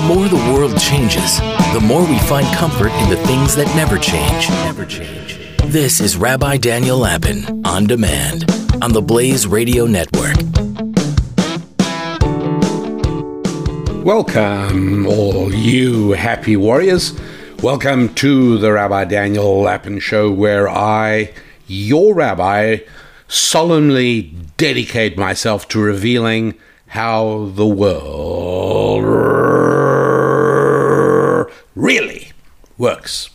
The more the world changes, the more we find comfort in the things that never change. Never change. This is Rabbi Daniel Lapin on demand on the Blaze Radio Network. Welcome, all you happy warriors. Welcome to the Rabbi Daniel Lapin Show, where I, your rabbi, solemnly dedicate myself to revealing how the world really works.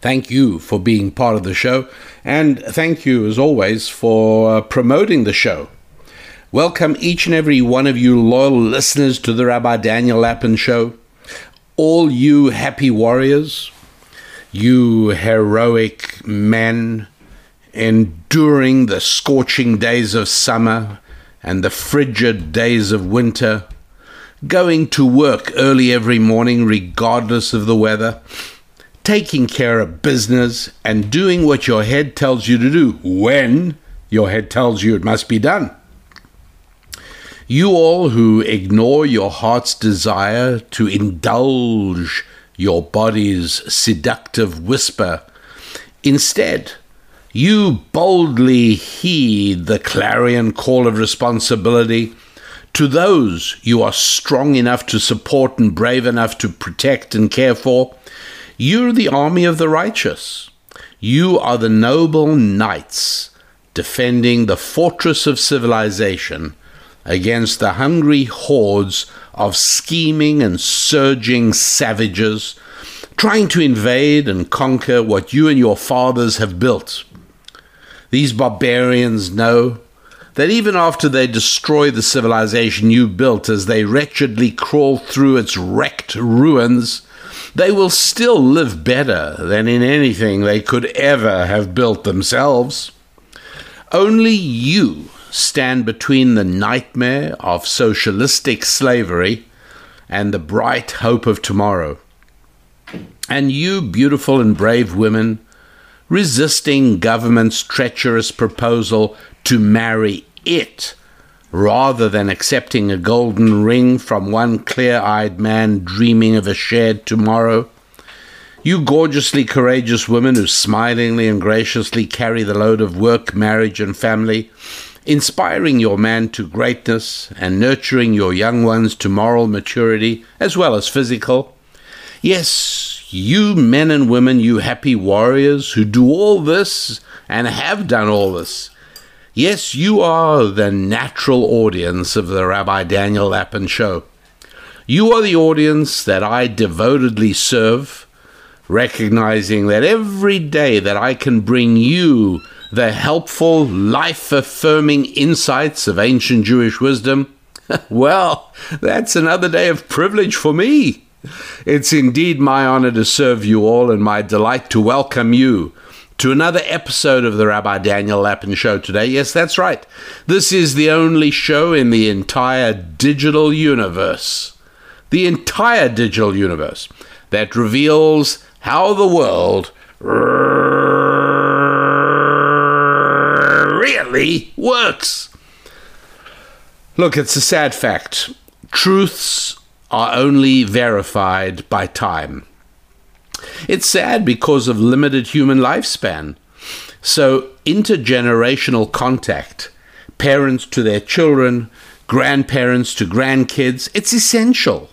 Thank you for being part of the show, and thank you, as always, for uh, promoting the show. Welcome each and every one of you loyal listeners to the Rabbi Daniel Lapin Show. All you happy warriors, you heroic men enduring the scorching days of summer and the frigid days of winter, going to work early every morning regardless of the weather, taking care of business and doing what your head tells you to do when your head tells you it must be done. You all who ignore your heart's desire to indulge your body's seductive whisper, instead, you boldly heed the clarion call of responsibility to those you are strong enough to support and brave enough to protect and care for. You're the army of the righteous. You are the noble knights defending the fortress of civilization against the hungry hordes of scheming and surging savages trying to invade and conquer what you and your fathers have built. These barbarians know that even after they destroy the civilization you built as they wretchedly crawl through its wrecked ruins, they will still live better than in anything they could ever have built themselves. Only you stand between the nightmare of socialistic slavery and the bright hope of tomorrow. And you, beautiful and brave women, resisting government's treacherous proposal to marry it rather than accepting a golden ring from one clear eyed man dreaming of a shared tomorrow. You gorgeously courageous women who smilingly and graciously carry the load of work, marriage, and family, inspiring your man to greatness and nurturing your young ones to moral maturity as well as physical. Yes, you men and women, you happy warriors who do all this and have done all this. Yes, you are the natural audience of the Rabbi Daniel Lapin show. You are the audience that I devotedly serve, recognizing that every day that I can bring you the helpful, life affirming insights of ancient Jewish wisdom, well, that's another day of privilege for me. It's indeed my honor to serve you all and my delight to welcome you to another episode of the Rabbi Daniel Lapin Show today. Yes, that's right. This is the only show in the entire digital universe, the entire digital universe, that reveals how the world really works. Look, it's a sad fact. Truths are only verified by time. It's sad because of limited human lifespan. So, intergenerational contact, parents to their children, grandparents to grandkids, it's essential.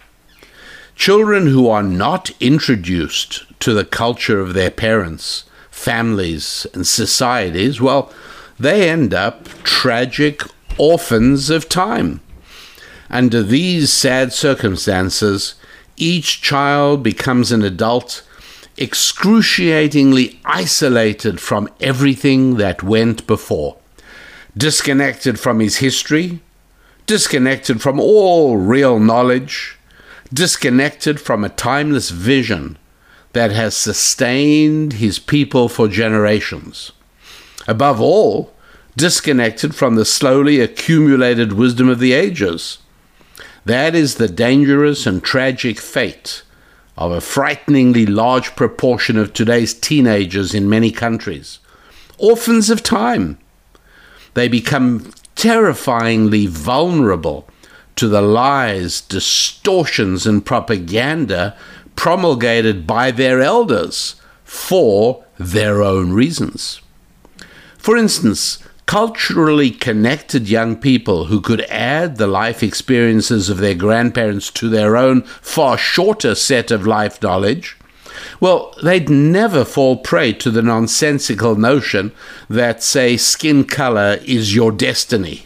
Children who are not introduced to the culture of their parents, families, and societies, well, they end up tragic orphans of time. Under these sad circumstances, each child becomes an adult excruciatingly isolated from everything that went before, disconnected from his history, disconnected from all real knowledge, disconnected from a timeless vision that has sustained his people for generations. Above all, disconnected from the slowly accumulated wisdom of the ages that is the dangerous and tragic fate of a frighteningly large proportion of today's teenagers in many countries. Orphans of time. They become terrifyingly vulnerable to the lies, distortions, and propaganda promulgated by their elders for their own reasons. For instance, culturally connected young people who could add the life experiences of their grandparents to their own far shorter set of life knowledge, well, they'd never fall prey to the nonsensical notion that, say, skin color is your destiny.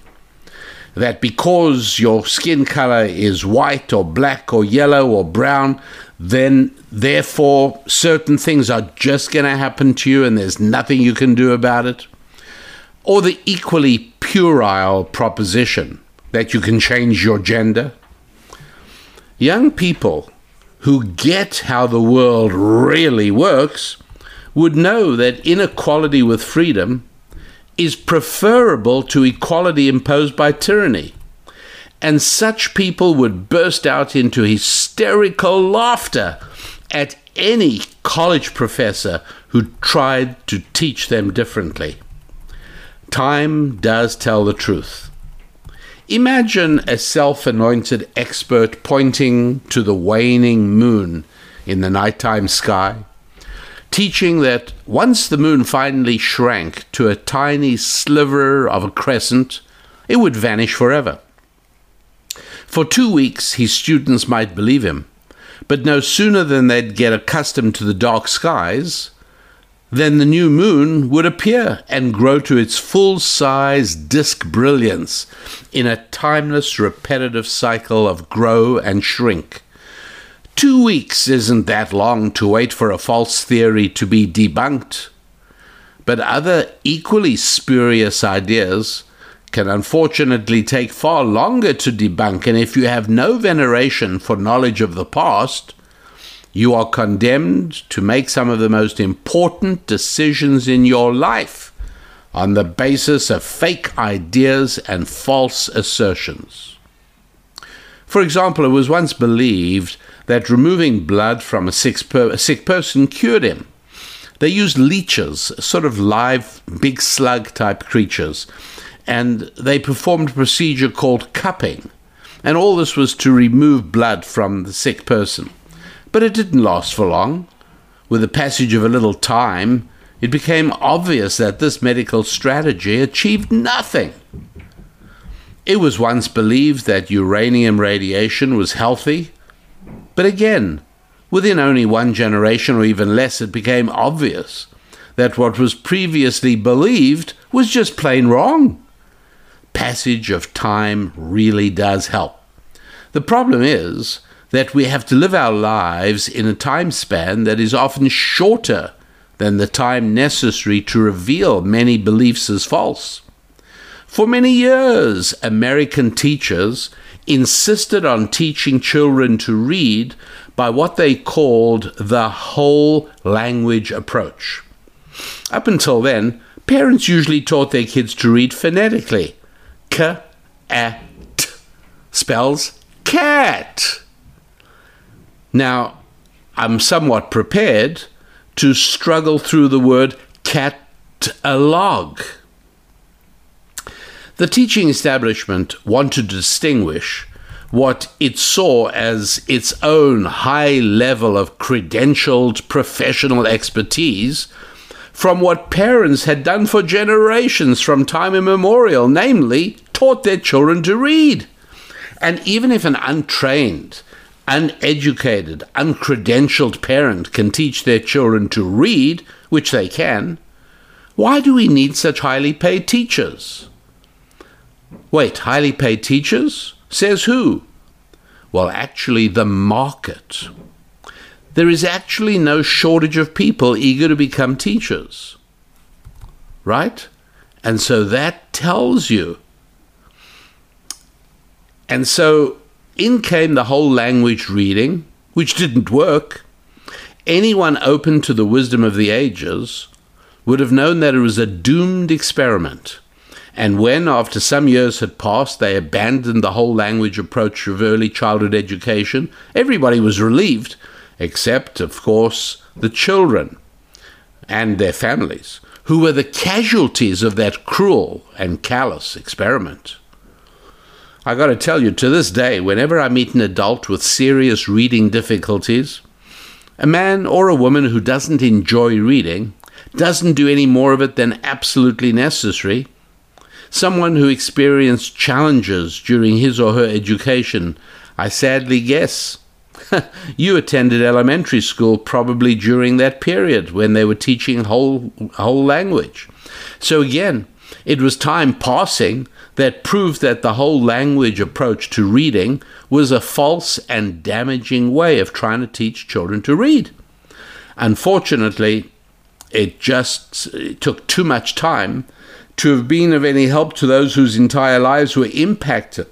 That because your skin color is white or black or yellow or brown, then therefore certain things are just going to happen to you and there's nothing you can do about it or the equally puerile proposition that you can change your gender. Young people who get how the world really works would know that inequality with freedom is preferable to equality imposed by tyranny. And such people would burst out into hysterical laughter at any college professor who tried to teach them differently. Time does tell the truth. Imagine a self anointed expert pointing to the waning moon in the nighttime sky, teaching that once the moon finally shrank to a tiny sliver of a crescent, it would vanish forever. For two weeks, his students might believe him, but no sooner than they'd get accustomed to the dark skies, then the new moon would appear and grow to its full size disk brilliance in a timeless, repetitive cycle of grow and shrink. Two weeks isn't that long to wait for a false theory to be debunked. But other equally spurious ideas can unfortunately take far longer to debunk, and if you have no veneration for knowledge of the past, you are condemned to make some of the most important decisions in your life on the basis of fake ideas and false assertions. For example, it was once believed that removing blood from a sick, per- a sick person cured him. They used leeches, sort of live, big slug type creatures, and they performed a procedure called cupping. And all this was to remove blood from the sick person. But it didn't last for long. With the passage of a little time, it became obvious that this medical strategy achieved nothing. It was once believed that uranium radiation was healthy, but again, within only one generation or even less, it became obvious that what was previously believed was just plain wrong. Passage of time really does help. The problem is that we have to live our lives in a time span that is often shorter than the time necessary to reveal many beliefs as false. For many years, American teachers insisted on teaching children to read by what they called the whole language approach. Up until then, parents usually taught their kids to read phonetically. K, a, t spells cat. Now, I'm somewhat prepared to struggle through the word catalog. The teaching establishment wanted to distinguish what it saw as its own high level of credentialed professional expertise from what parents had done for generations from time immemorial, namely, taught their children to read. And even if an untrained uneducated, uncredentialed parent can teach their children to read, which they can, why do we need such highly paid teachers? Wait, highly paid teachers? Says who? Well, actually, the market. There is actually no shortage of people eager to become teachers. Right? And so that tells you. And so in came the whole language reading, which didn't work. Anyone open to the wisdom of the ages would have known that it was a doomed experiment. And when, after some years had passed, they abandoned the whole language approach of early childhood education, everybody was relieved, except, of course, the children and their families, who were the casualties of that cruel and callous experiment. I got to tell you, to this day, whenever I meet an adult with serious reading difficulties, a man or a woman who doesn't enjoy reading, doesn't do any more of it than absolutely necessary, someone who experienced challenges during his or her education, I sadly guess. you attended elementary school probably during that period when they were teaching whole whole language. So again, it was time passing that proved that the whole language approach to reading was a false and damaging way of trying to teach children to read. Unfortunately, it just it took too much time to have been of any help to those whose entire lives were impacted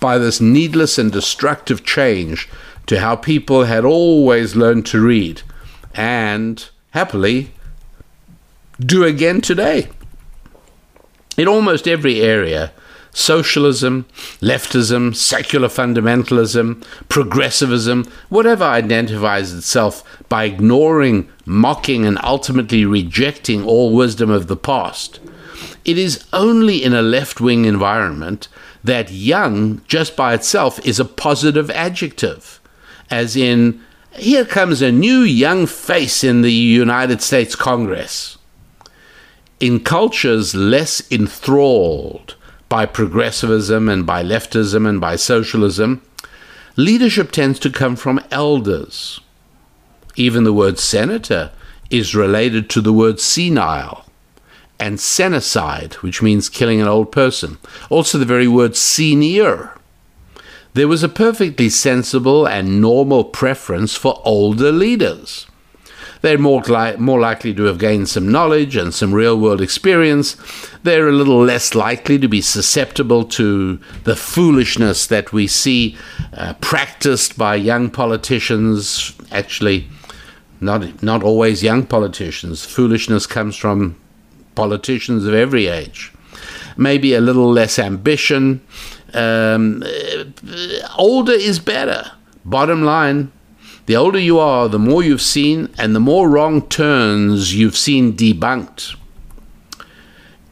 by this needless and destructive change to how people had always learned to read and happily do again today in almost every area socialism, leftism, secular fundamentalism, progressivism, whatever identifies itself by ignoring, mocking, and ultimately rejecting all wisdom of the past. It is only in a left wing environment that young, just by itself, is a positive adjective, as in, here comes a new young face in the United States Congress in cultures less enthralled by progressivism and by leftism and by socialism, leadership tends to come from elders. Even the word senator is related to the word senile and senicide, which means killing an old person. Also, the very word senior. There was a perfectly sensible and normal preference for older leaders. They're more, li- more likely to have gained some knowledge and some real world experience. They're a little less likely to be susceptible to the foolishness that we see uh, practiced by young politicians. Actually, not, not always young politicians. Foolishness comes from politicians of every age. Maybe a little less ambition. Um, uh, older is better. Bottom line, the older you are, the more you've seen and the more wrong turns you've seen debunked.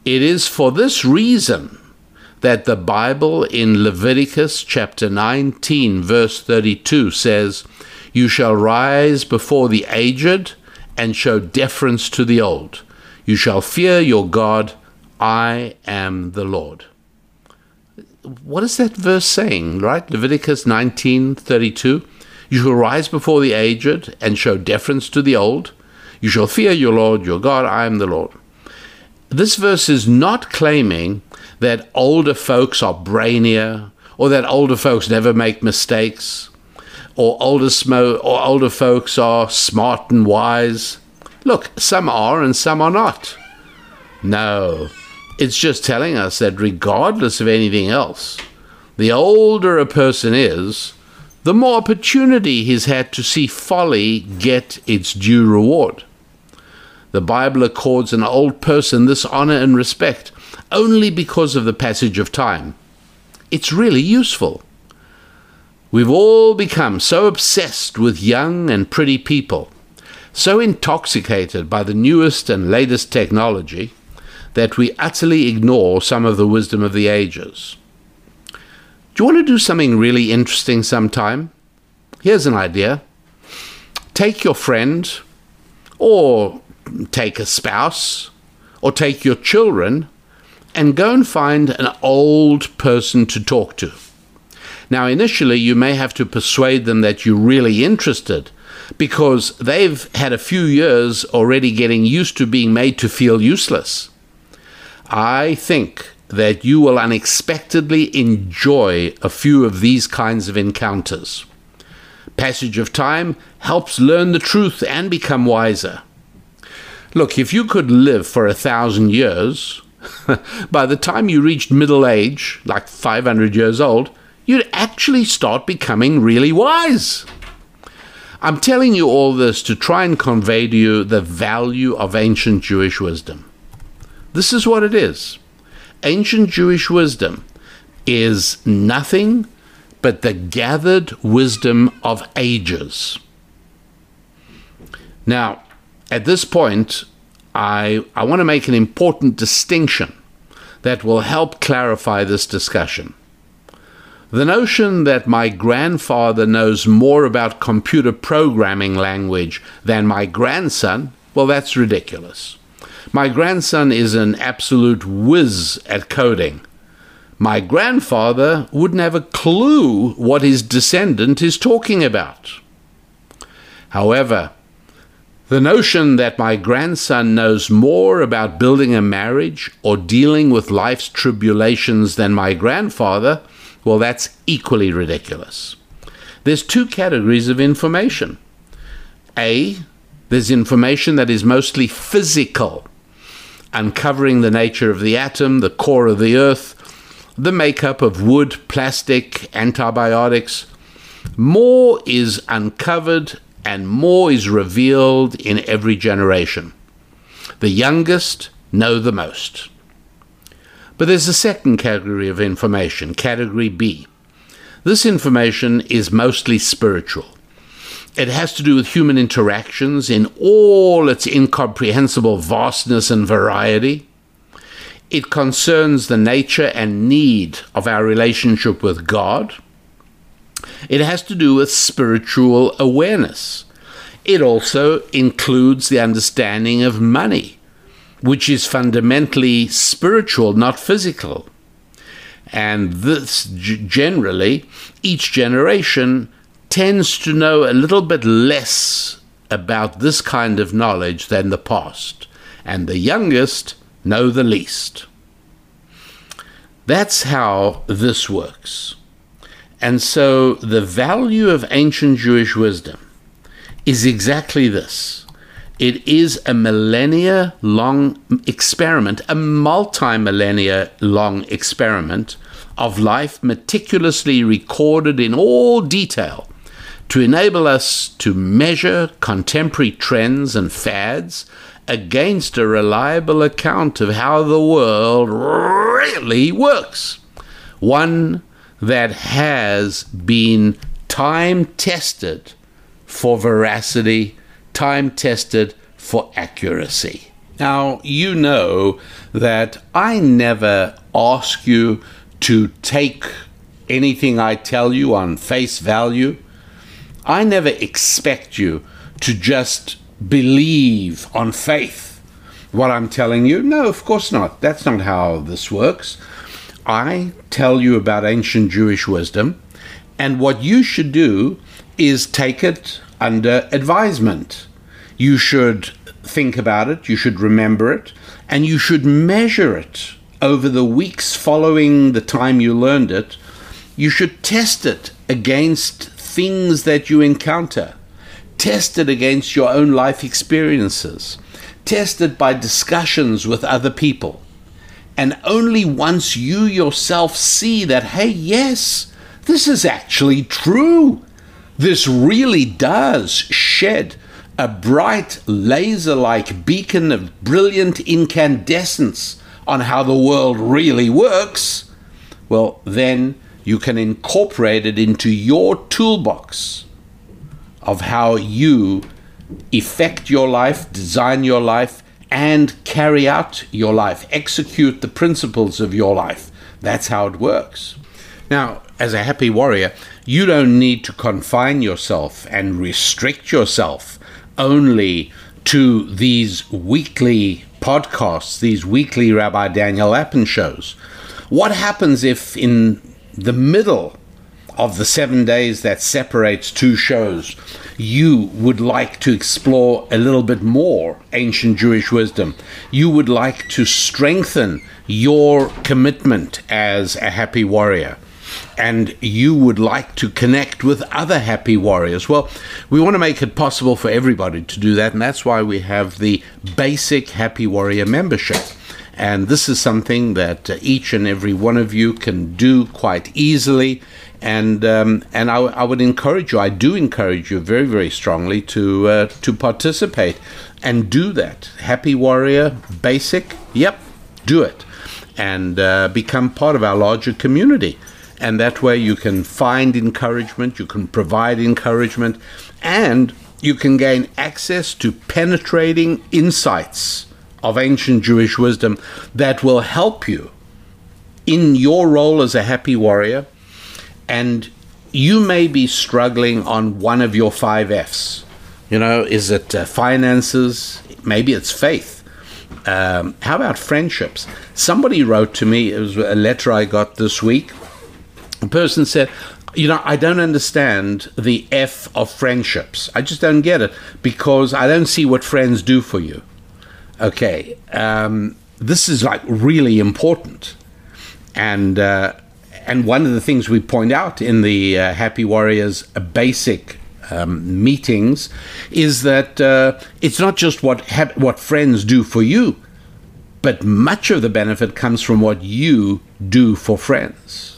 It is for this reason that the Bible in Leviticus chapter 19, verse 32 says, You shall rise before the aged and show deference to the old. You shall fear your God. I am the Lord. What is that verse saying, right? Leviticus 19, 32. You shall rise before the aged and show deference to the old. You shall fear your Lord your God. I am the Lord. This verse is not claiming that older folks are brainier or that older folks never make mistakes or older, smo- or older folks are smart and wise. Look, some are and some are not. No, it's just telling us that regardless of anything else, the older a person is, the more opportunity he's had to see folly get its due reward. The Bible accords an old person this honor and respect only because of the passage of time. It's really useful. We've all become so obsessed with young and pretty people, so intoxicated by the newest and latest technology, that we utterly ignore some of the wisdom of the ages. Do you want to do something really interesting sometime? Here's an idea take your friend, or take a spouse, or take your children, and go and find an old person to talk to. Now, initially, you may have to persuade them that you're really interested because they've had a few years already getting used to being made to feel useless. I think that you will unexpectedly enjoy a few of these kinds of encounters. Passage of time helps learn the truth and become wiser. Look, if you could live for a thousand years, by the time you reached middle age, like 500 years old, you'd actually start becoming really wise. I'm telling you all this to try and convey to you the value of ancient Jewish wisdom. This is what it is ancient Jewish wisdom is nothing but the gathered wisdom of ages. Now, at this point, I, I want to make an important distinction that will help clarify this discussion. The notion that my grandfather knows more about computer programming language than my grandson, well, that's ridiculous. My grandson is an absolute whiz at coding. My grandfather wouldn't have a clue what his descendant is talking about. However, the notion that my grandson knows more about building a marriage or dealing with life's tribulations than my grandfather well, that's equally ridiculous. There's two categories of information. A, there's information that is mostly physical, uncovering the nature of the atom, the core of the earth, the makeup of wood, plastic, antibiotics. More is uncovered and more is revealed in every generation. The youngest know the most. But there's a second category of information, category B. This information is mostly spiritual. It has to do with human interactions in all its incomprehensible vastness and variety. It concerns the nature and need of our relationship with God. It has to do with spiritual awareness. It also includes the understanding of money which is fundamentally spiritual, not physical. And this generally, each generation tends to know a little bit less about this kind of knowledge than the past, and the youngest know the least. That's how this works. And so the value of ancient Jewish wisdom is exactly this it is a millennia long experiment, a multi millennia long experiment of life meticulously recorded in all detail to enable us to measure contemporary trends and fads against a reliable account of how the world really works. One that has been time tested for veracity time tested for accuracy. Now, you know that I never ask you to take anything I tell you on face value. I never expect you to just believe on faith what I'm telling you. No, of course not. That's not how this works. I tell you about ancient Jewish wisdom, and what you should do is take it under advisement. You should think about it, you should remember it, and you should measure it over the weeks following the time you learned it. You should test it against things that you encounter. Test it against your own life experiences. Test it by discussions with other people. And only once you yourself see that, hey, yes, this is actually true this really does shed a bright laser like beacon of brilliant incandescence on how the world really works, well, then you can incorporate it into your toolbox of how you effect your life, design your life, and carry out your life, execute the principles of your life. That's how it works. Now, as a happy warrior, you don't need to confine yourself and restrict yourself only to these weekly podcasts, these weekly Rabbi Daniel Lapin shows. What happens if in the middle of the seven days that separates two shows, you would like to explore a little bit more ancient Jewish wisdom. You would like to strengthen your commitment as a happy warrior and you would like to connect with other happy warriors. Well, we want to make it possible for everybody to do that, and that's why we have the basic Happy Warrior membership. And this is something that uh, each and every one of you can do quite easily. And um, and I, I, would encourage you, I do encourage you very very strongly to uh, to participate and do that. Happy Warrior Basic, yep, do it, and uh, become part of our larger community and that way you can find encouragement, you can provide encouragement, and you can gain access to penetrating insights of ancient Jewish wisdom that will help you in your role as a happy warrior and you may be struggling on one of your five F's. You know, is it uh, finances? Maybe it's faith. Um, how about friendships? Somebody wrote to me, it was a letter I got this week. A person said, You know, I don't understand the F of friendships. I just don't get it because I don't see what friends do for you. Okay, um, this is like really important. And, uh, and one of the things we point out in the uh, Happy Warriors basic um, meetings is that uh, it's not just what ha- what friends do for you, but much of the benefit comes from what you do for friends.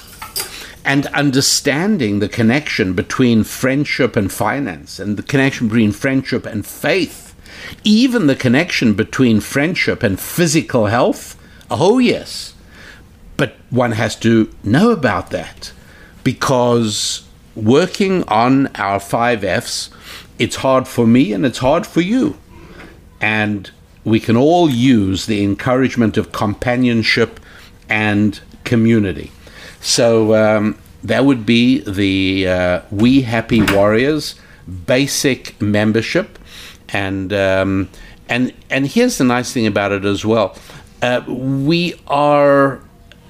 And understanding the connection between friendship and finance, and the connection between friendship and faith, even the connection between friendship and physical health. Oh, yes. But one has to know about that because working on our five F's, it's hard for me and it's hard for you. And we can all use the encouragement of companionship and community. So um, that would be the uh, We Happy Warriors basic membership. And, um, and, and here's the nice thing about it as well uh, we are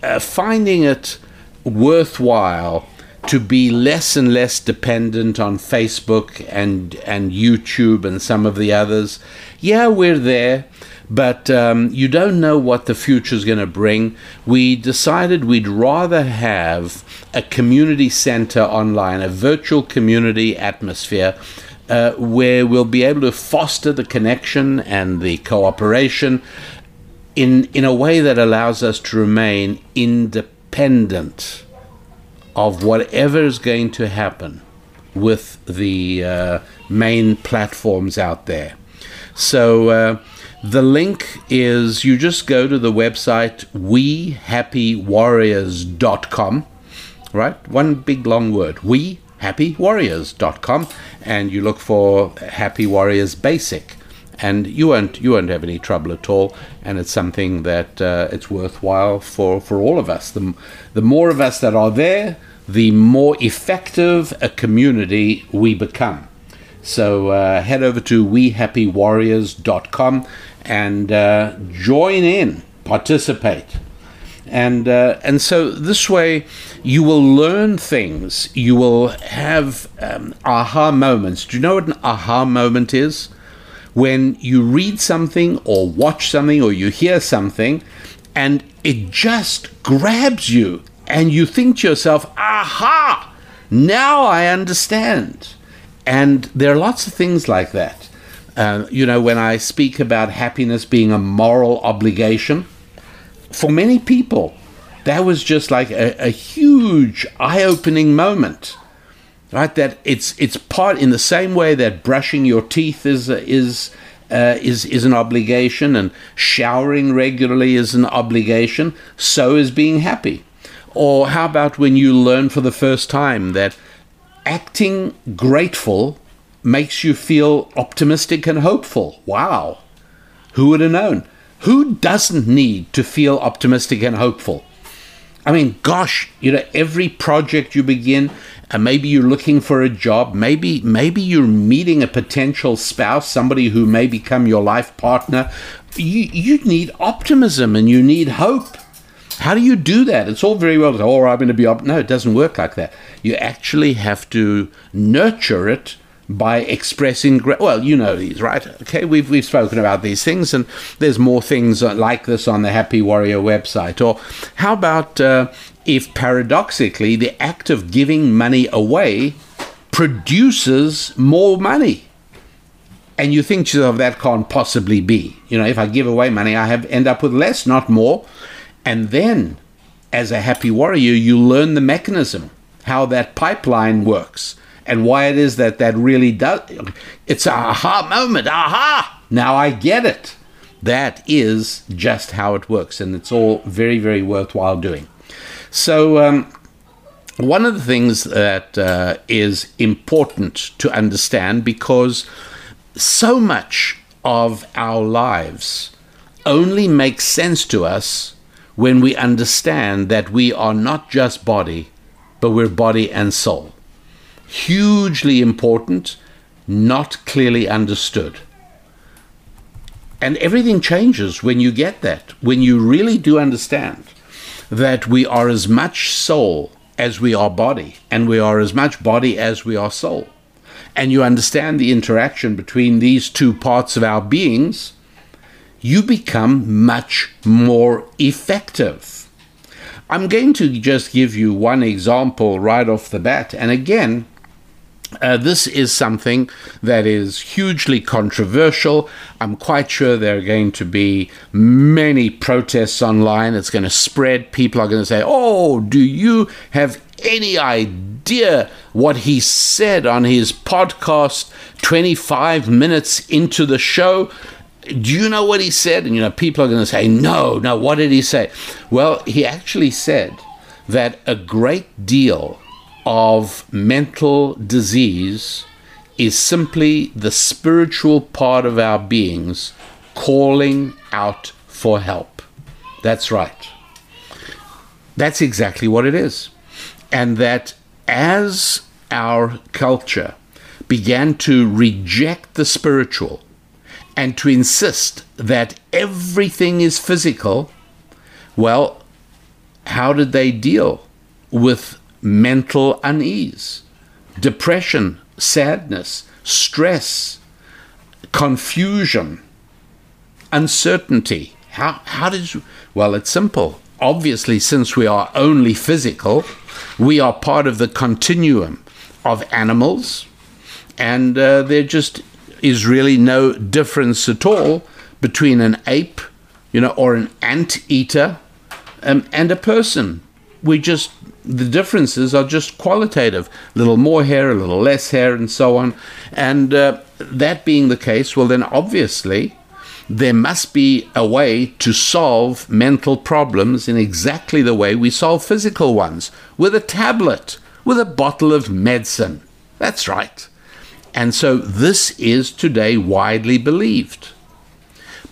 uh, finding it worthwhile to be less and less dependent on Facebook and and YouTube and some of the others. Yeah, we're there, but um, you don't know what the future is going to bring. We decided we'd rather have a community center online, a virtual community atmosphere. Uh, where we'll be able to foster the connection and the cooperation in in a way that allows us to remain independent of whatever is going to happen with the uh, main platforms out there. So uh, the link is you just go to the website wehappywarriors.com, right? One big long word, wehappywarriors.com, and you look for Happy Warriors Basic and you won't you won't have any trouble at all. And it's something that uh, it's worthwhile for for all of us. The the more of us that are there, the more effective a community we become. So uh, head over to wehappywarriors.com and uh, join in, participate. And, uh, and so this way you will learn things. You will have um, aha moments. Do you know what an aha moment is? when you read something or watch something or you hear something and it just grabs you and you think to yourself, aha, now I understand. And there are lots of things like that. Uh, you know, when I speak about happiness being a moral obligation, for many people, that was just like a, a huge eye opening moment right? That it's it's part in the same way that brushing your teeth is is uh, is is an obligation and showering regularly is an obligation. So is being happy. Or how about when you learn for the first time that acting grateful makes you feel optimistic and hopeful? Wow, who would have known? Who doesn't need to feel optimistic and hopeful? I mean, gosh, you know, every project you begin, and maybe you're looking for a job, maybe maybe you're meeting a potential spouse, somebody who may become your life partner. You you need optimism and you need hope. How do you do that? It's all very well "Oh, I'm going to be op-. No, it doesn't work like that. You actually have to nurture it by expressing well you know these right? Okay we've we've spoken about these things and there's more things like this on the happy warrior website. Or how about uh, if paradoxically the act of giving money away produces more money? And you think to yourself that can't possibly be. You know if i give away money i have end up with less not more. And then as a happy warrior you learn the mechanism how that pipeline works and why it is that that really does. It's a aha moment. Aha! Now I get it. That is just how it works, and it's all very, very worthwhile doing. So, um, one of the things that uh, is important to understand because so much of our lives only makes sense to us when we understand that we are not just body, but we're body and soul. Hugely important, not clearly understood. And everything changes when you get that, when you really do understand that we are as much soul as we are body, and we are as much body as we are soul. And you understand the interaction between these two parts of our beings, you become much more effective. I'm going to just give you one example right off the bat. And again, uh, this is something that is hugely controversial. I'm quite sure there are going to be many protests online. It's going to spread. People are going to say, Oh, do you have any idea what he said on his podcast 25 minutes into the show? Do you know what he said? And, you know, people are going to say, No, no, what did he say? Well, he actually said that a great deal of mental disease is simply the spiritual part of our beings calling out for help. That's right. That's exactly what it is. And that as our culture began to reject the spiritual and to insist that everything is physical, well, how did they deal with mental unease, depression, sadness, stress, confusion, uncertainty. How, how did you? Well, it's simple. Obviously, since we are only physical, we are part of the continuum of animals, and uh, there just is really no difference at all between an ape, you know, or an ant eater um, and a person. We just the differences are just qualitative a little more hair, a little less hair, and so on. And uh, that being the case, well, then obviously there must be a way to solve mental problems in exactly the way we solve physical ones with a tablet, with a bottle of medicine. That's right. And so this is today widely believed.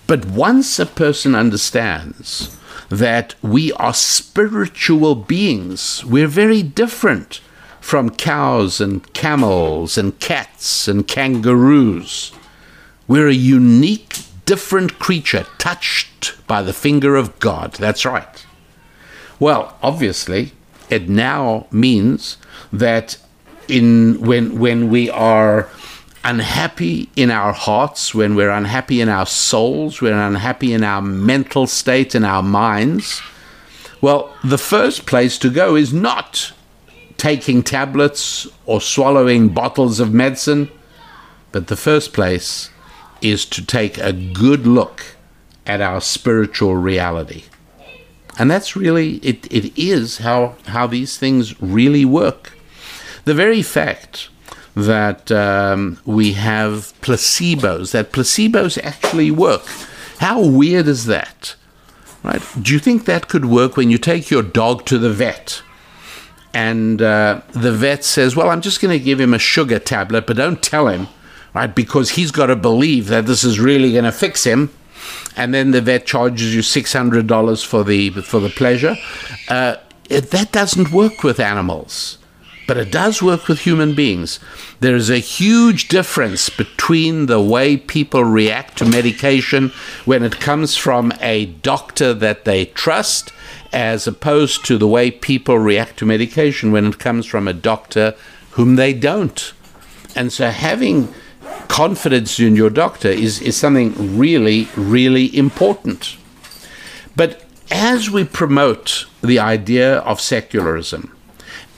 But once a person understands that we are spiritual beings. We're very different from cows and camels and cats and kangaroos. We're a unique, different creature touched by the finger of God. That's right. Well, obviously, it now means that in when when we are unhappy in our hearts, when we're unhappy in our souls, we're unhappy in our mental state, in our minds, well, the first place to go is not taking tablets or swallowing bottles of medicine, but the first place is to take a good look at our spiritual reality. And that's really, it, it is how, how these things really work. The very fact that um, we have placebos, that placebos actually work. How weird is that? Right? Do you think that could work when you take your dog to the vet and uh, the vet says, Well, I'm just going to give him a sugar tablet, but don't tell him, right? Because he's got to believe that this is really going to fix him. And then the vet charges you $600 for the, for the pleasure. Uh, it, that doesn't work with animals but it does work with human beings. There is a huge difference between the way people react to medication when it comes from a doctor that they trust, as opposed to the way people react to medication when it comes from a doctor whom they don't. And so having confidence in your doctor is, is something really, really important. But as we promote the idea of secularism,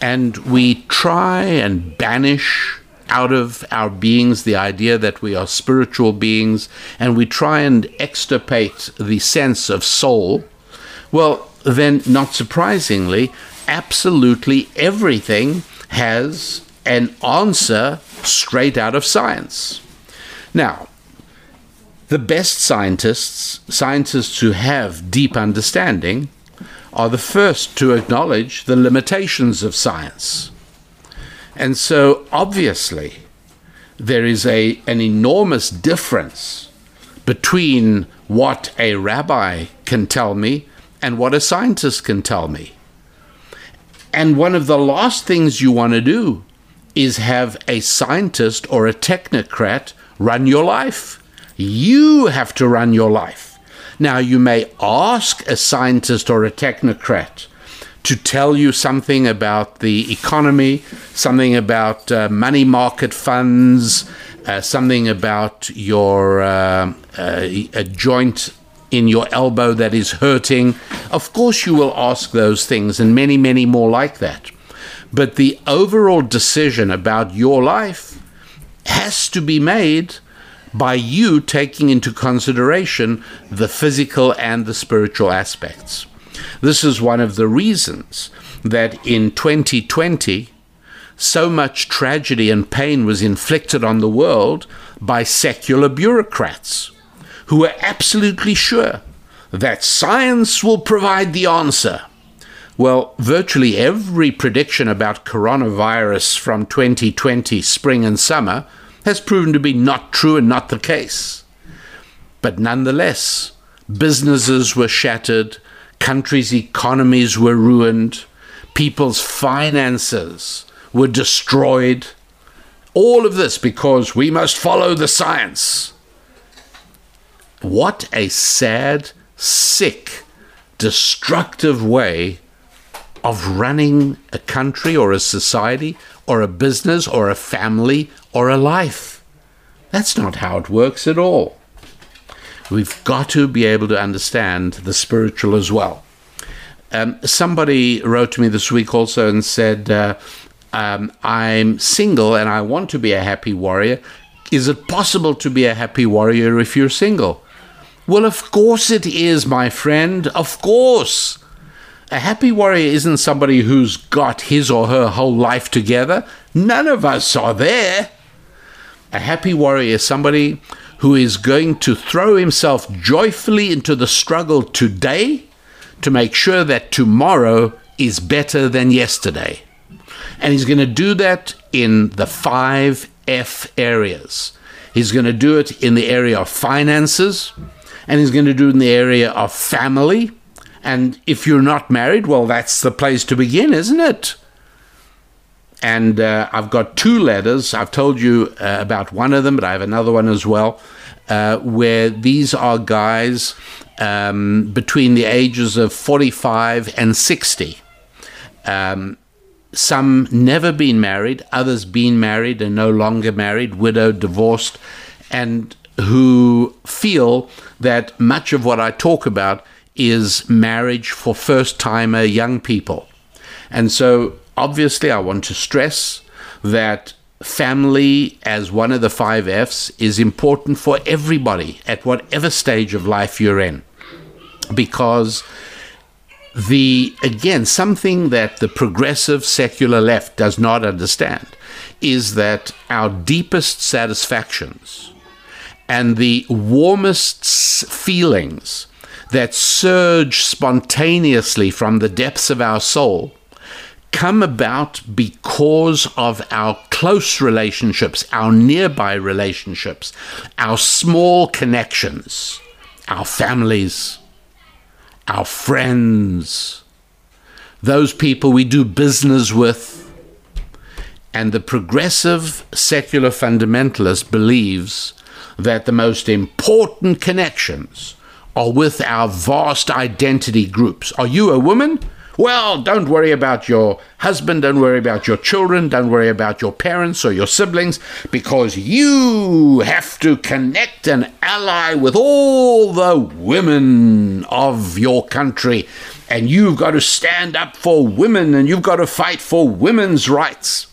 and we try and banish out of our beings the idea that we are spiritual beings, and we try and extirpate the sense of soul, well, then, not surprisingly, absolutely everything has an answer straight out of science. Now, the best scientists, scientists who have deep understanding, are the first to acknowledge the limitations of science. And so, obviously, there is a, an enormous difference between what a rabbi can tell me and what a scientist can tell me. And one of the last things you want to do is have a scientist or a technocrat run your life. You have to run your life. Now, you may ask a scientist or a technocrat to tell you something about the economy, something about uh, money market funds, uh, something about your uh, uh, a joint in your elbow that is hurting. Of course, you will ask those things and many, many more like that. But the overall decision about your life has to be made by you taking into consideration the physical and the spiritual aspects. This is one of the reasons that in 2020, so much tragedy and pain was inflicted on the world by secular bureaucrats who were absolutely sure that science will provide the answer. Well, virtually every prediction about coronavirus from 2020 spring and summer has proven to be not true and not the case. But nonetheless, businesses were shattered, countries' economies were ruined, people's finances were destroyed. All of this because we must follow the science. What a sad, sick, destructive way of running a country or a society or a business or a family or a life. That's not how it works at all. We've got to be able to understand the spiritual as well. Um, somebody wrote to me this week also and said, uh, um, I'm single and I want to be a happy warrior. Is it possible to be a happy warrior if you're single? Well, of course it is, my friend. Of course. A happy warrior isn't somebody who's got his or her whole life together. None of us are there. A happy warrior is somebody who is going to throw himself joyfully into the struggle today to make sure that tomorrow is better than yesterday. And he's going to do that in the five F areas. He's going to do it in the area of finances, and he's going to do it in the area of family. And if you're not married, well, that's the place to begin, isn't it? And uh, I've got two letters. I've told you uh, about one of them, but I have another one as well, uh, where these are guys um, between the ages of 45 and 60. Um, some never been married, others been married and no longer married, widowed, divorced, and who feel that much of what I talk about is marriage for first timer young people. And so obviously, I want to stress that family, as one of the five F's, is important for everybody at whatever stage of life you're in. Because the, again, something that the progressive secular left does not understand is that our deepest satisfactions and the warmest feelings that surge spontaneously from the depths of our soul come about because of our close relationships, our nearby relationships, our small connections, our families, our friends, those people we do business with. And the progressive secular fundamentalist believes that the most important connections are with our vast identity groups. Are you a woman? Well, don't worry about your husband, don't worry about your children, don't worry about your parents or your siblings, because you have to connect and ally with all the women of your country. And you've got to stand up for women and you've got to fight for women's rights.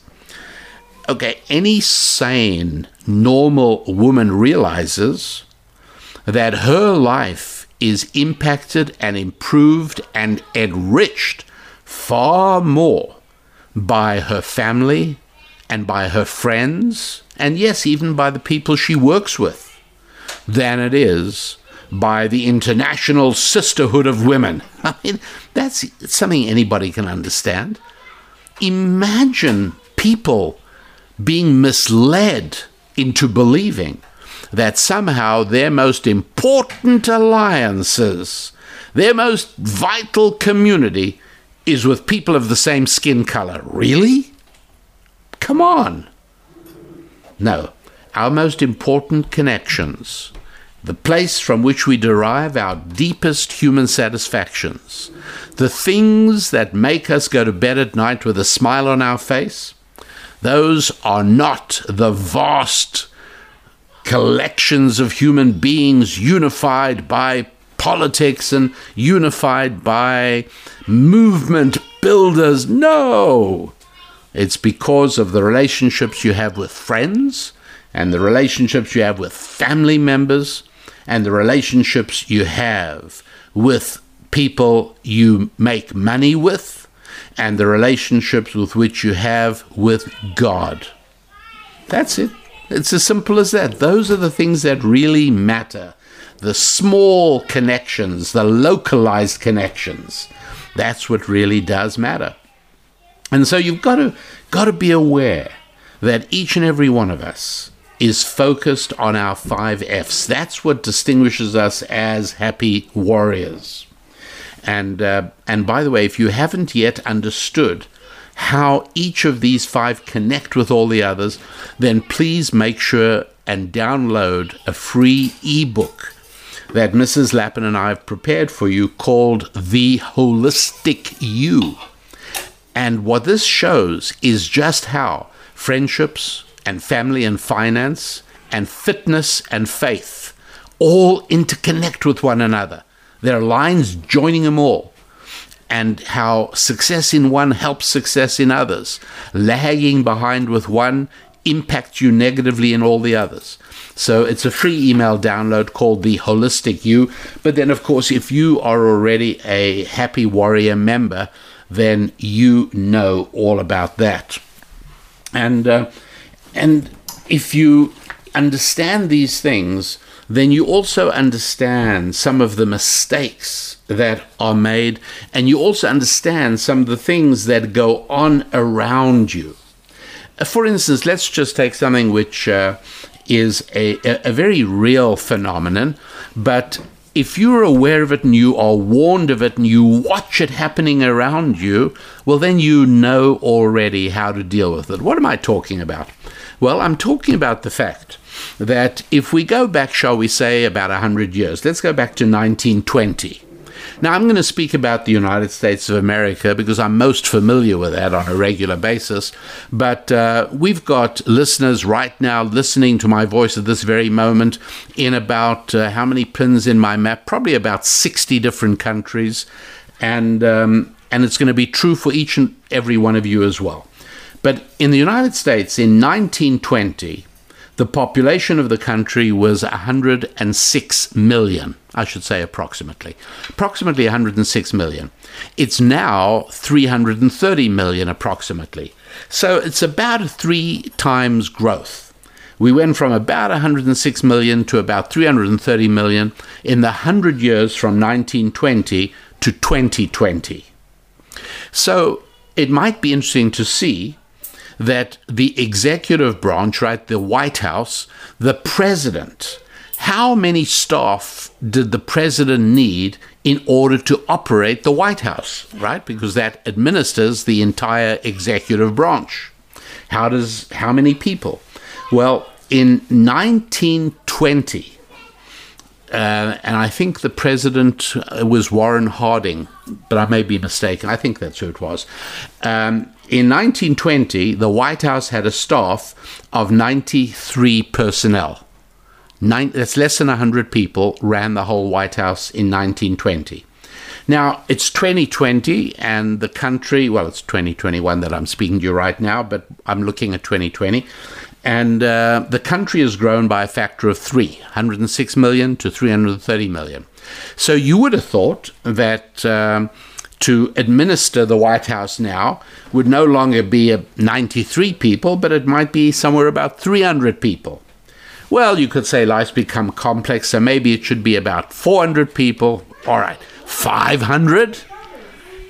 Okay, any sane, normal woman realizes that her life is impacted and improved and enriched far more by her family and by her friends, and yes, even by the people she works with, than it is by the international sisterhood of women. I mean, that's something anybody can understand. Imagine people being misled into believing that somehow their most important alliances, their most vital community, is with people of the same skin color. Really? Come on. No. Our most important connections, the place from which we derive our deepest human satisfactions, the things that make us go to bed at night with a smile on our face, those are not the vast collections of human beings unified by politics and unified by movement builders. No! It's because of the relationships you have with friends and the relationships you have with family members and the relationships you have with people you make money with and the relationships with which you have with God. That's it. It's as simple as that. Those are the things that really matter. The small connections, the localized connections. That's what really does matter. And so you've got to got to be aware that each and every one of us is focused on our five F's. That's what distinguishes us as happy warriors. And uh, and by the way, if you haven't yet understood how each of these five connect with all the others, then please make sure and download a free ebook that Mrs. Lapin and I have prepared for you called The Holistic You. And what this shows is just how friendships and family and finance and fitness and faith all interconnect with one another. There are lines joining them all and how success in one helps success in others. Lagging behind with one impacts you negatively in all the others. So it's a free email download called The Holistic You. But then, of course, if you are already a Happy Warrior member, then you know all about that. And uh, and if you understand these things, then you also understand some of the mistakes that are made, and you also understand some of the things that go on around you. Uh, for instance, let's just take something which uh, is a, a very real phenomenon, but if you're aware of it and you are warned of it and you watch it happening around you, well, then you know already how to deal with it. What am I talking about? Well, I'm talking about the fact that if we go back, shall we say, about 100 years, let's go back to 1920. Now, I'm going to speak about the United States of America because I'm most familiar with that on a regular basis. But uh, we've got listeners right now listening to my voice at this very moment in about uh, how many pins in my map? Probably about 60 different countries. And, um, and it's going to be true for each and every one of you as well. But in the United States in 1920, the population of the country was 106 million, I should say approximately. Approximately 106 million. It's now 330 million approximately. So it's about three times growth. We went from about 106 million to about 330 million in the 100 years from 1920 to 2020. So it might be interesting to see that the executive branch, right, the White House, the president, how many staff did the president need in order to operate the White House, right? Because that administers the entire executive branch. How does how many people? Well, in 1920, uh, and I think the president was Warren Harding, but I may be mistaken. I think that's who it was. Um, in 1920, the White House had a staff of 93 personnel. Nine, that's less than 100 people ran the whole White House in 1920. Now, it's 2020, and the country, well, it's 2021 that I'm speaking to you right now, but I'm looking at 2020. And uh, the country has grown by a factor of three 106 million to 330 million. So you would have thought that. Um, to administer the White House now would no longer be 93 people, but it might be somewhere about 300 people. Well, you could say life's become complex, so maybe it should be about 400 people. All right, 500?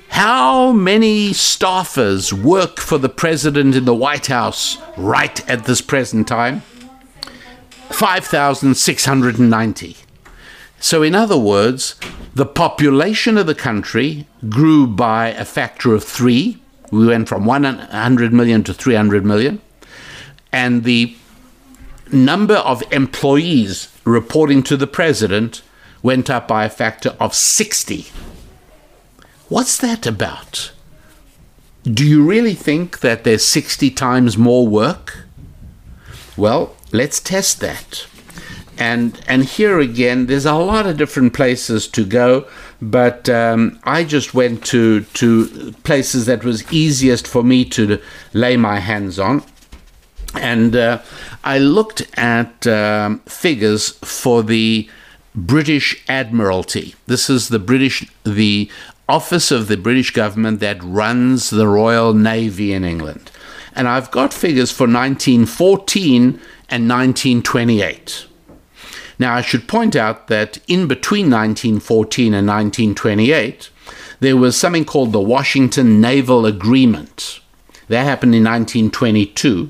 How many staffers work for the president in the White House right at this present time? 5,690. So, in other words, The population of the country grew by a factor of three. We went from 100 million to 300 million. And the number of employees reporting to the president went up by a factor of 60. What's that about? Do you really think that there's 60 times more work? Well, let's test that. And and here again, there's a lot of different places to go, but um, I just went to to places that was easiest for me to lay my hands on, and uh, I looked at um, figures for the British Admiralty. This is the British the office of the British government that runs the Royal Navy in England. And I've got figures for 1914 and 1928. Now, I should point out that in between 1914 and 1928, there was something called the Washington Naval Agreement. That happened in 1922,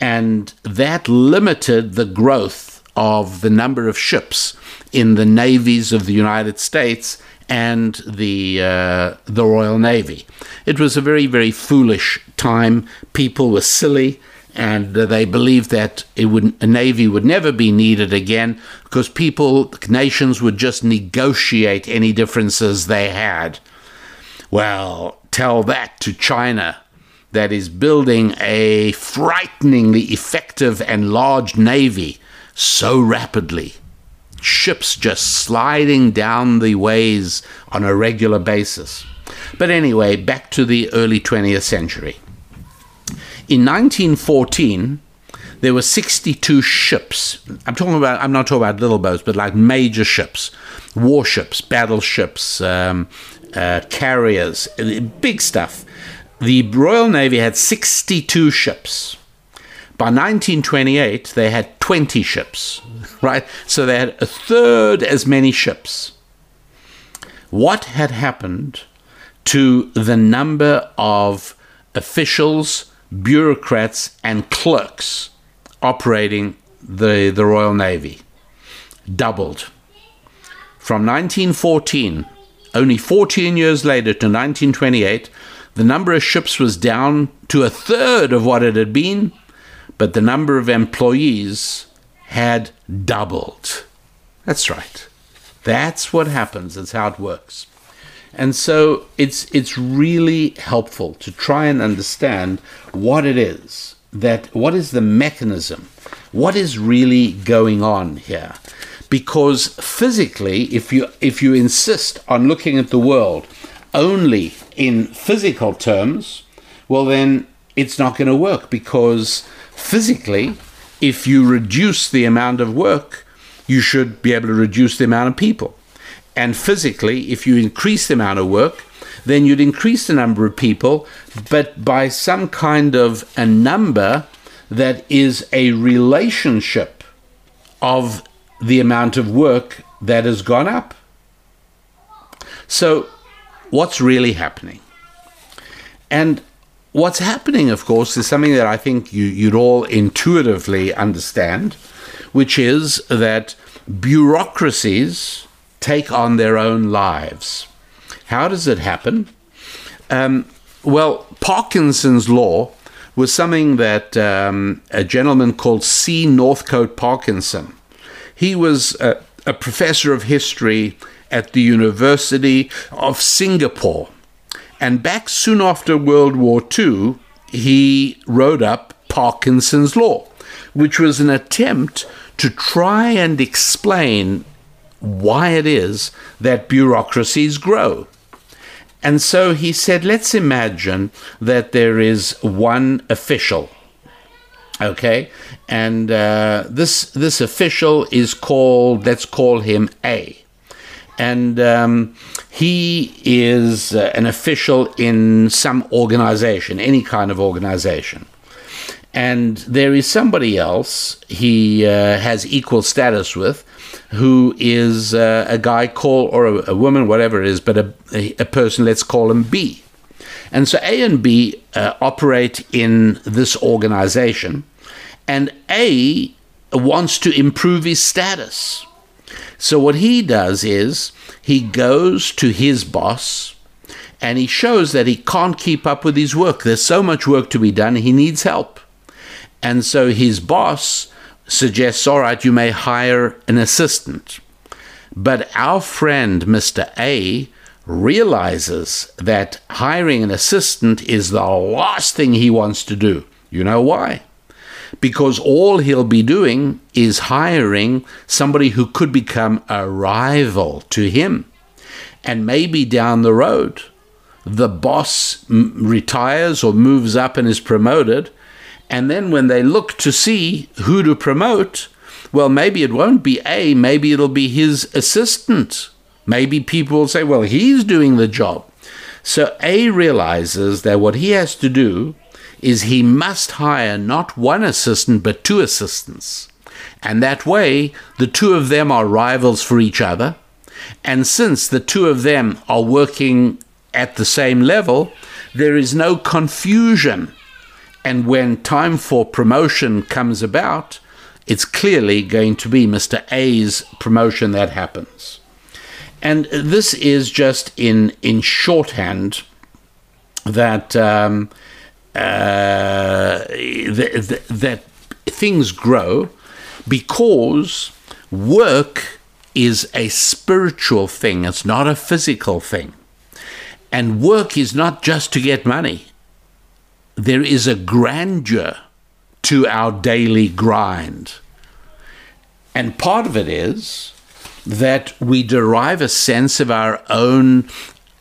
and that limited the growth of the number of ships in the navies of the United States and the uh, the Royal Navy. It was a very very foolish time. People were silly, and they believed that would a navy would never be needed again because people nations would just negotiate any differences they had. Well, tell that to China. That is building a frighteningly effective and large navy so rapidly ships just sliding down the ways on a regular basis. But anyway, back to the early 20th century. In 1914, there were 62 ships. I'm talking about, I'm not talking about little boats, but like major ships, warships, battleships, um, uh, carriers, big stuff. The Royal Navy had 62 ships. By 1928, they had 20 ships, right? So they had a third as many ships. What had happened to the number of officials, bureaucrats, and clerks operating the, the Royal Navy? Doubled. From 1914, only 14 years later to 1928, the number of ships was down to a third of what it had been but the number of employees had doubled. That's right. That's what happens. That's how it works. And so it's it's really helpful to try and understand what it is that what is the mechanism, what is really going on here. Because physically, if you if you insist on looking at the world only in physical terms, well then it's not going to work because physically, if you reduce the amount of work, you should be able to reduce the amount of people. And physically, if you increase the amount of work, then you'd increase the number of people, but by some kind of a number that is a relationship of the amount of work that has gone up. So, what's really happening? And what's happening, of course, is something that I think you, you'd all intuitively understand, which is that bureaucracies take on their own lives. How does it happen? Um, well, Parkinson's law was something that um, a gentleman called C. Northcote Parkinson. He was a, a professor of history at the University of Singapore and back soon after World War II, he wrote up Parkinson's Law, which was an attempt to try and explain why it is that bureaucracies grow. And so he said, let's imagine that there is one official. Okay, and uh, this this official is called. Let's call him A and um, he is uh, an official in some organization, any kind of organization. And there is somebody else he uh, has equal status with, who is uh, a guy called, or a, a, woman, whatever it is, but a, a, a, person, let's call him B. And so A and B uh, operate in this organization, and A wants to improve his status. So what he does is he goes to his boss and he shows that he can't keep up with his work. There's so much work to be done, he needs help. And so his boss suggests, all right, you may hire an assistant. But our friend, Mr. A, realizes that hiring an assistant is the last thing he wants to do. You know why? Because all he'll be doing is hiring somebody who could become a rival to him. And maybe down the road, the boss retires or moves up and is promoted. And then when they look to see who to promote, well, maybe it won't be A, maybe it'll be his assistant. Maybe people will say, well, he's doing the job. So A realizes that what he has to do is he must hire not one assistant, but two assistants. And that way, the two of them are rivals for each other. And since the two of them are working at the same level, there is no confusion. And when time for promotion comes about, it's clearly going to be Mr. A's promotion that happens. And this is just in, in shorthand that, um, uh, th- that things grow because work is a spiritual thing, it's not a physical thing. And work is not just to get money, there is a grandeur to our daily grind. And part of it is that we derive a sense of our own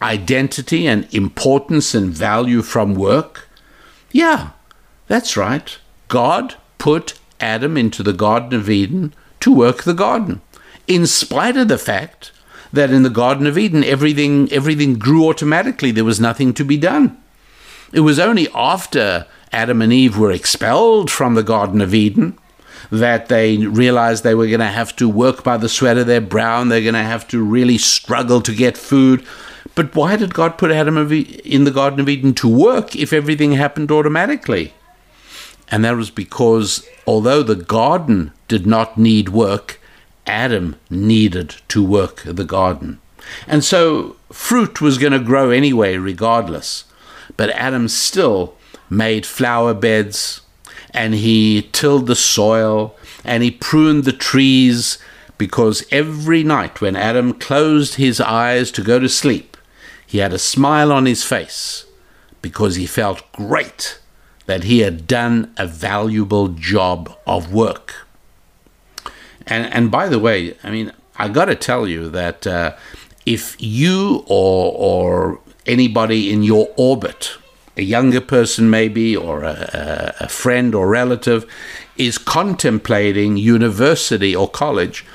identity and importance and value from work. Yeah, that's right. God put Adam into the Garden of Eden to work the garden, in spite of the fact that in the Garden of Eden everything everything grew automatically. There was nothing to be done. It was only after Adam and Eve were expelled from the Garden of Eden that they realized they were going to have to work by the sweat of their brow and they're going to have to really struggle to get food. But why did God put Adam in the Garden of Eden to work if everything happened automatically? And that was because although the garden did not need work, Adam needed to work the garden. And so fruit was going to grow anyway, regardless. But Adam still made flower beds and he tilled the soil and he pruned the trees because every night when Adam closed his eyes to go to sleep, he had a smile on his face because he felt great that he had done a valuable job of work. And, and by the way, I mean, I got to tell you that uh, if you or, or anybody in your orbit a younger person maybe, or a, a friend or relative, is contemplating university or college,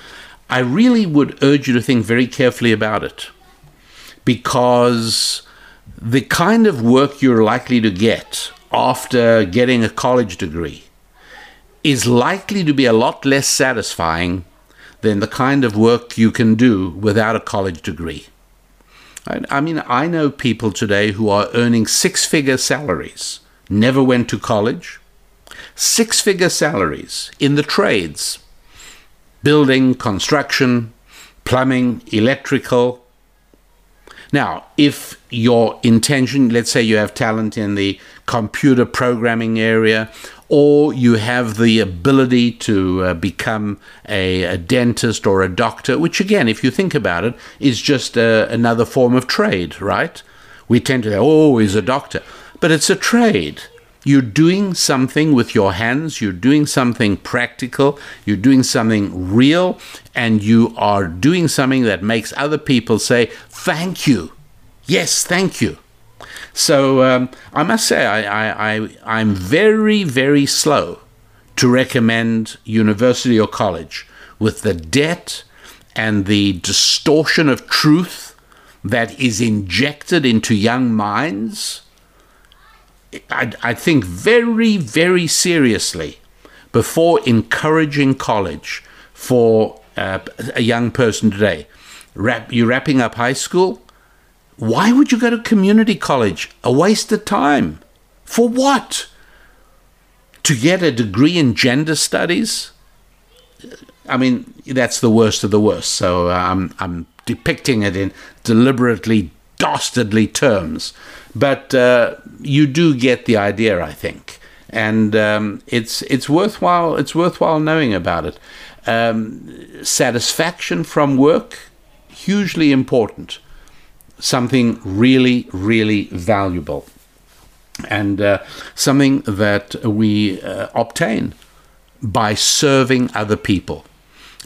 I really would urge you to think very carefully about it. Because the kind of work you're likely to get after getting a college degree is likely to be a lot less satisfying than the kind of work you can do without a college degree. I, mean, I know people today who are earning six figure salaries, never went to college, six figure salaries in the trades building, construction, plumbing, electrical. Now, if your intention, let's say you have talent in the computer programming area or you have the ability to uh, become a, a, dentist or a doctor, which, again, if you think about it, is just uh, another form of trade, right? We tend to say, oh, he's a doctor. But it's a trade. You're doing something with your hands, you're doing something practical, you're doing something real, and you are doing something that makes other people say, thank you. Yes, thank you. So um, I must say, I, I, I, am very, very slow to recommend university or college with the debt and the distortion of truth that is injected into young minds. I, I think very, very seriously before encouraging college for uh, a young person today. Wrap, you're wrapping up high school why would you go to community college? A waste of time. For what? To get a degree in gender studies? I mean, that's the worst of the worst. So I'm, I'm depicting it in deliberately dastardly terms. But uh, you do get the idea, I think. And um, it's, it's, worthwhile, it's worthwhile knowing about it. Um, satisfaction from work, hugely important. Something really, really valuable. And uh, something that we uh, obtain by serving other people.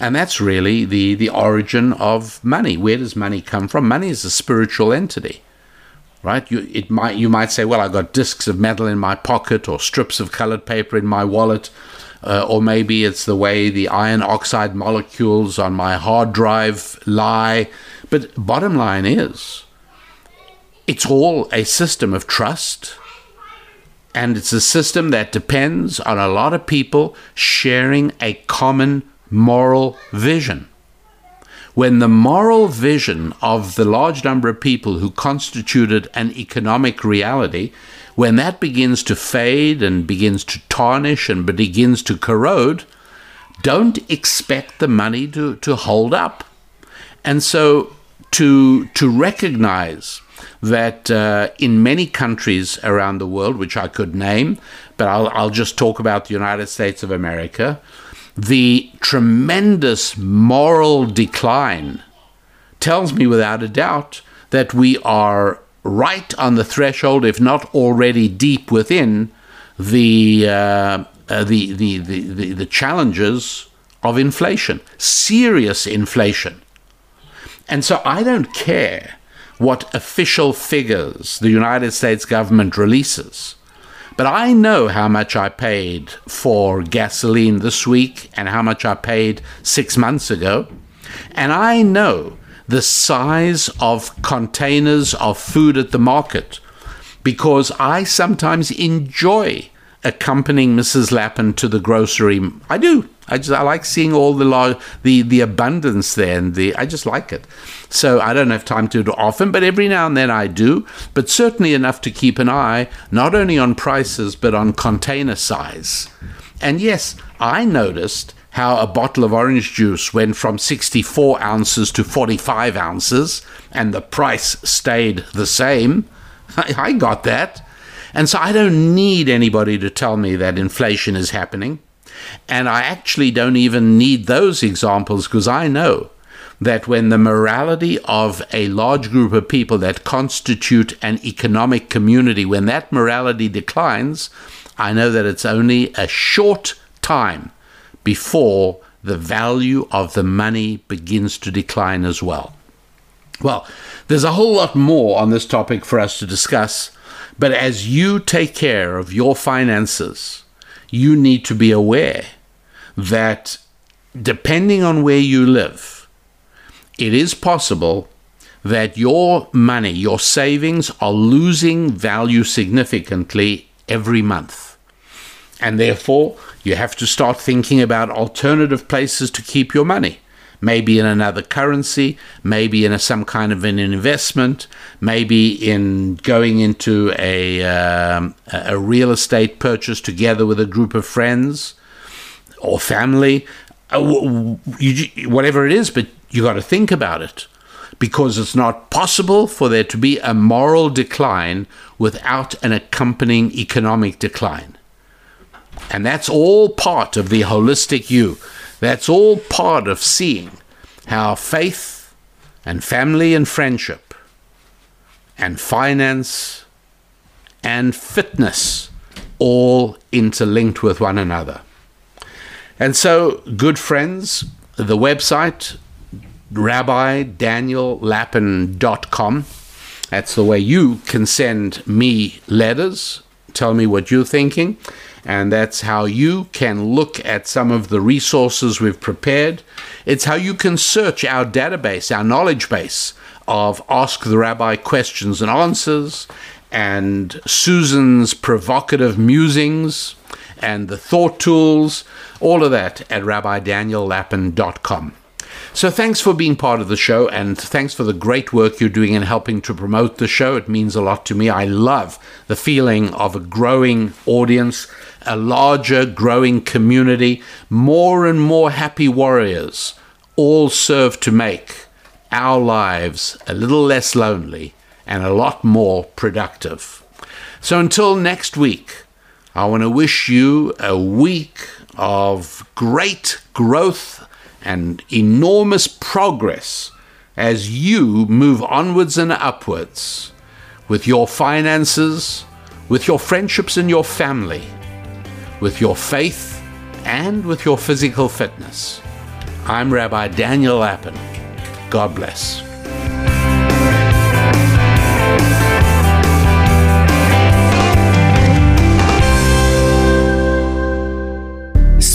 And that's really the, the origin of money. Where does money come from? Money is a spiritual entity, right? You, it might, you might say, well, I've got discs of metal in my pocket or strips of colored paper in my wallet. Uh, or maybe it's the way the iron oxide molecules on my hard drive lie. But bottom line is, it's all a system of trust and it's a system that depends on a lot of people sharing a common moral vision. When the moral vision of the large number of people who constituted an economic reality, when that begins to fade and begins to tarnish and begins to corrode, don't expect the money to, to hold up. And so to, to recognize that uh, in many countries around the world, which I could name, but I'll, I'll just talk about the United States of America, the tremendous moral decline tells me without a doubt that we are right on the threshold, if not already deep within the, uh, uh, the, the, the, the, the challenges of inflation, serious inflation. And so I don't care what official figures the United States government releases. But I know how much I paid for gasoline this week and how much I paid six months ago. And I know the size of containers of food at the market because I sometimes enjoy accompanying Mrs. Lapin to the grocery. I do. I just I like seeing all the the the abundance there, and the I just like it. So I don't have time to do it often, but every now and then I do. But certainly enough to keep an eye not only on prices but on container size. And yes, I noticed how a bottle of orange juice went from 64 ounces to 45 ounces, and the price stayed the same. I, I got that. And so I don't need anybody to tell me that inflation is happening. And I actually don't even need those examples because I know that when the morality of a large group of people that constitute an economic community, when that morality declines, I know that it's only a short time before the value of the money begins to decline as well. Well, there's a whole lot more on this topic for us to discuss, but as you take care of your finances, you need to be aware that depending on where you live, it is possible that your money, your savings are losing value significantly every month. And therefore, you have to start thinking about alternative places to keep your money maybe in another currency, maybe in a, some kind of an investment, maybe in going into a, um, a real estate purchase together with a group of friends or family, uh, whatever it is, but you got to think about it because it's not possible for there to be a moral decline without an accompanying economic decline. And that's all part of the holistic you. That's all part of seeing how faith and family and friendship and finance and fitness all interlinked with one another. And so, good friends, the website rabbidaniellapin.com. That's the way you can send me letters. Tell me what you're thinking. And that's how you can look at some of the resources we've prepared. It's how you can search our database, our knowledge base of Ask the Rabbi questions and answers, and Susan's provocative musings, and the thought tools, all of that at rabbidaniellapin.com. So thanks for being part of the show and thanks for the great work you're doing in helping to promote the show. It means a lot to me. I love the feeling of a growing audience, a larger growing community, more and more happy warriors, all serve to make our lives a little less lonely and a lot more productive. So until next week, I want to wish you a week of great growth and enormous progress as you move onwards and upwards with your finances, with your friendships and your family, with your faith, and with your physical fitness. I'm Rabbi Daniel Lapin. God bless.